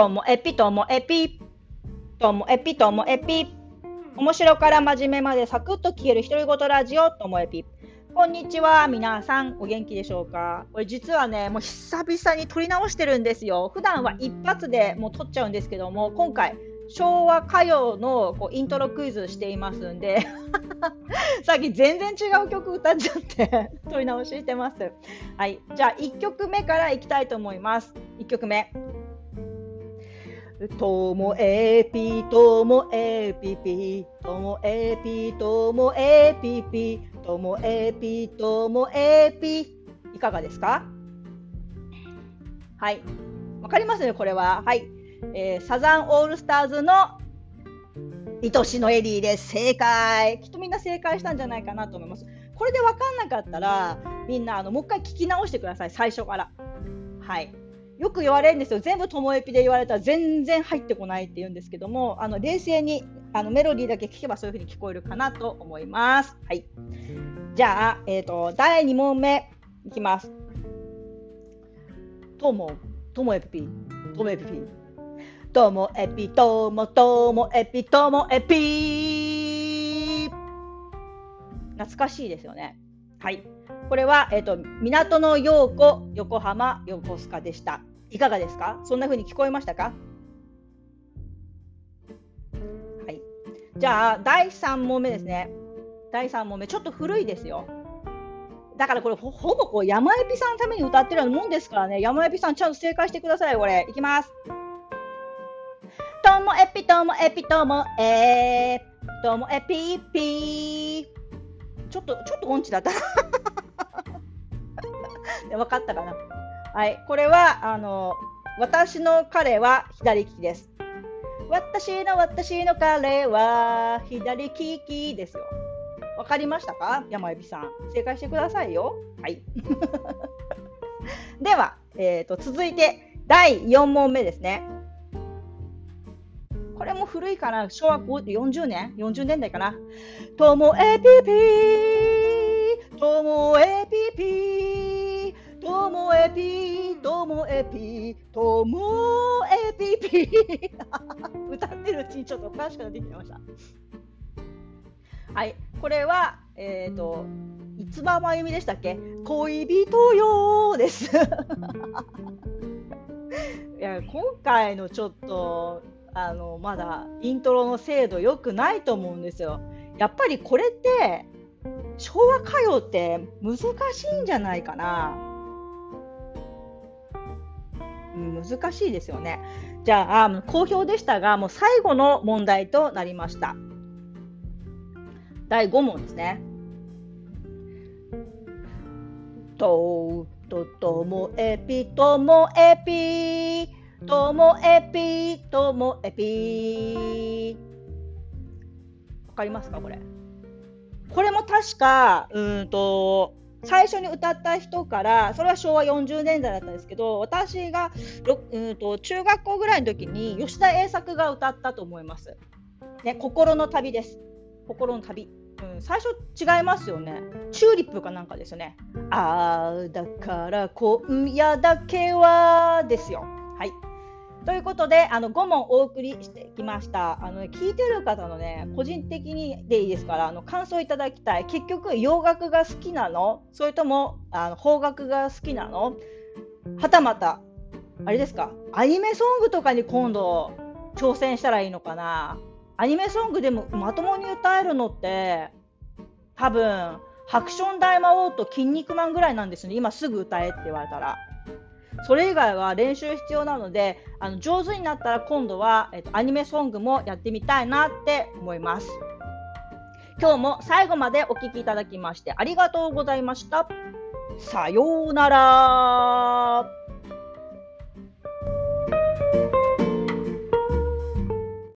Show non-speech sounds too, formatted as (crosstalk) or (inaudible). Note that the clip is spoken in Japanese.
ともえぴともえぴ。ともえぴともえぴ。面白から真面目までサクッと聞ける独り言ラジオともえぴ。こんにちは、皆さん、お元気でしょうか？これ実はね、もう久々に撮り直してるんですよ。普段は一発でもう撮っちゃうんですけども、今回、昭和歌謡のこうイントロクイズしていますんで (laughs) さっき全然違う曲歌っちゃって撮り直ししてます。はい、じゃあ1曲目からいきたいと思います。1曲目。ともえぴともえぴぴともえぴともえぴぴともえぴともえぴいかがですか？はいわかりますねこれははいえー、サザンオールスターズの愛しのエリーです。正解。きっとみんな正解したんじゃないかなと思います。これで分かんなかったら、みんなあのもう一回聞き直してください、最初から。はい。よく言われるんですよ。全部ともえぴで言われたら全然入ってこないって言うんですけども、あの冷静にあのメロディーだけ聞けばそういう風に聞こえるかなと思います。はい。じゃあ、えっ、ー、と、第2問目いきます。とも、ともえぴ、ともえぴ。ともエピともともエピともエピ懐かしいですよね。はい。これは、えっ、ー、と、港の陽子、横浜、横須賀でした。いかがですか？そんな風に聞こえましたか？はい。じゃあ、第3問目ですね。第3問目、ちょっと古いですよ。だからこれほ、ほぼこう山エピさんのために歌ってるようなもんですからね、山エピさん、ちゃんと正解してください、これ。いきます。ともえぴともえぴともえともえぴぴちょっとちょっと音痴だった (laughs) 分かったかなはいこれはあの私の彼は左利きです。私の私の彼は左利きですよ。わかりましたか？山指さん。正解してくださいよ。はい。(laughs) では、えーと続いて第4問目ですね。これも古いかな？昭和40年 ?40 年代かな？ともえぴぴともえぴぴともえぴともえぴともえぴぴ歌ってるうちにちょっとおかしくなってきました。はい、これは、えっ、ー、と、いつばまゆみでしたっけ？恋人よです。(laughs) いや今回のちょっとあのまだイントロの精度良くないと思うんですよ。やっぱりこれって昭和歌謡って難しいんじゃないかな。難しいですよね。じゃあ、好評でしたが、もう最後の問題となりました。第5問ですね。と、と、ともえぴ、ともえぴ。ともえぴともえぴわかりますかこれ？これも確かうんと最初に歌った人からそれは昭和40年代だったんですけど私がうんと中学校ぐらいの時に吉田栄作が歌ったと思います。ね、心の旅です。心の旅。うん、最初違いますよね。チューリップかなんかですよね。ああ、だから今夜だけはですよ。はい。ということで、あの5問お送りしてきました。あの聞いてる方のね、個人的にでいいですから、あの感想いただきたい。結局、洋楽が好きなの？それともあの邦楽が好きなの？はたまた、あれですか、アニメソングとかに今度挑戦したらいいのかな？アニメソングでもまともに歌えるのって、多分、ハクション大魔王と筋肉マンぐらいなんですね。今すぐ歌えって言われたら。それ以外は練習必要なのであの上手になったら今度は、えっと、アニメソングもやってみたいなって思います。今日も最後までお聴きいただきましてありがとうございました。さようなら。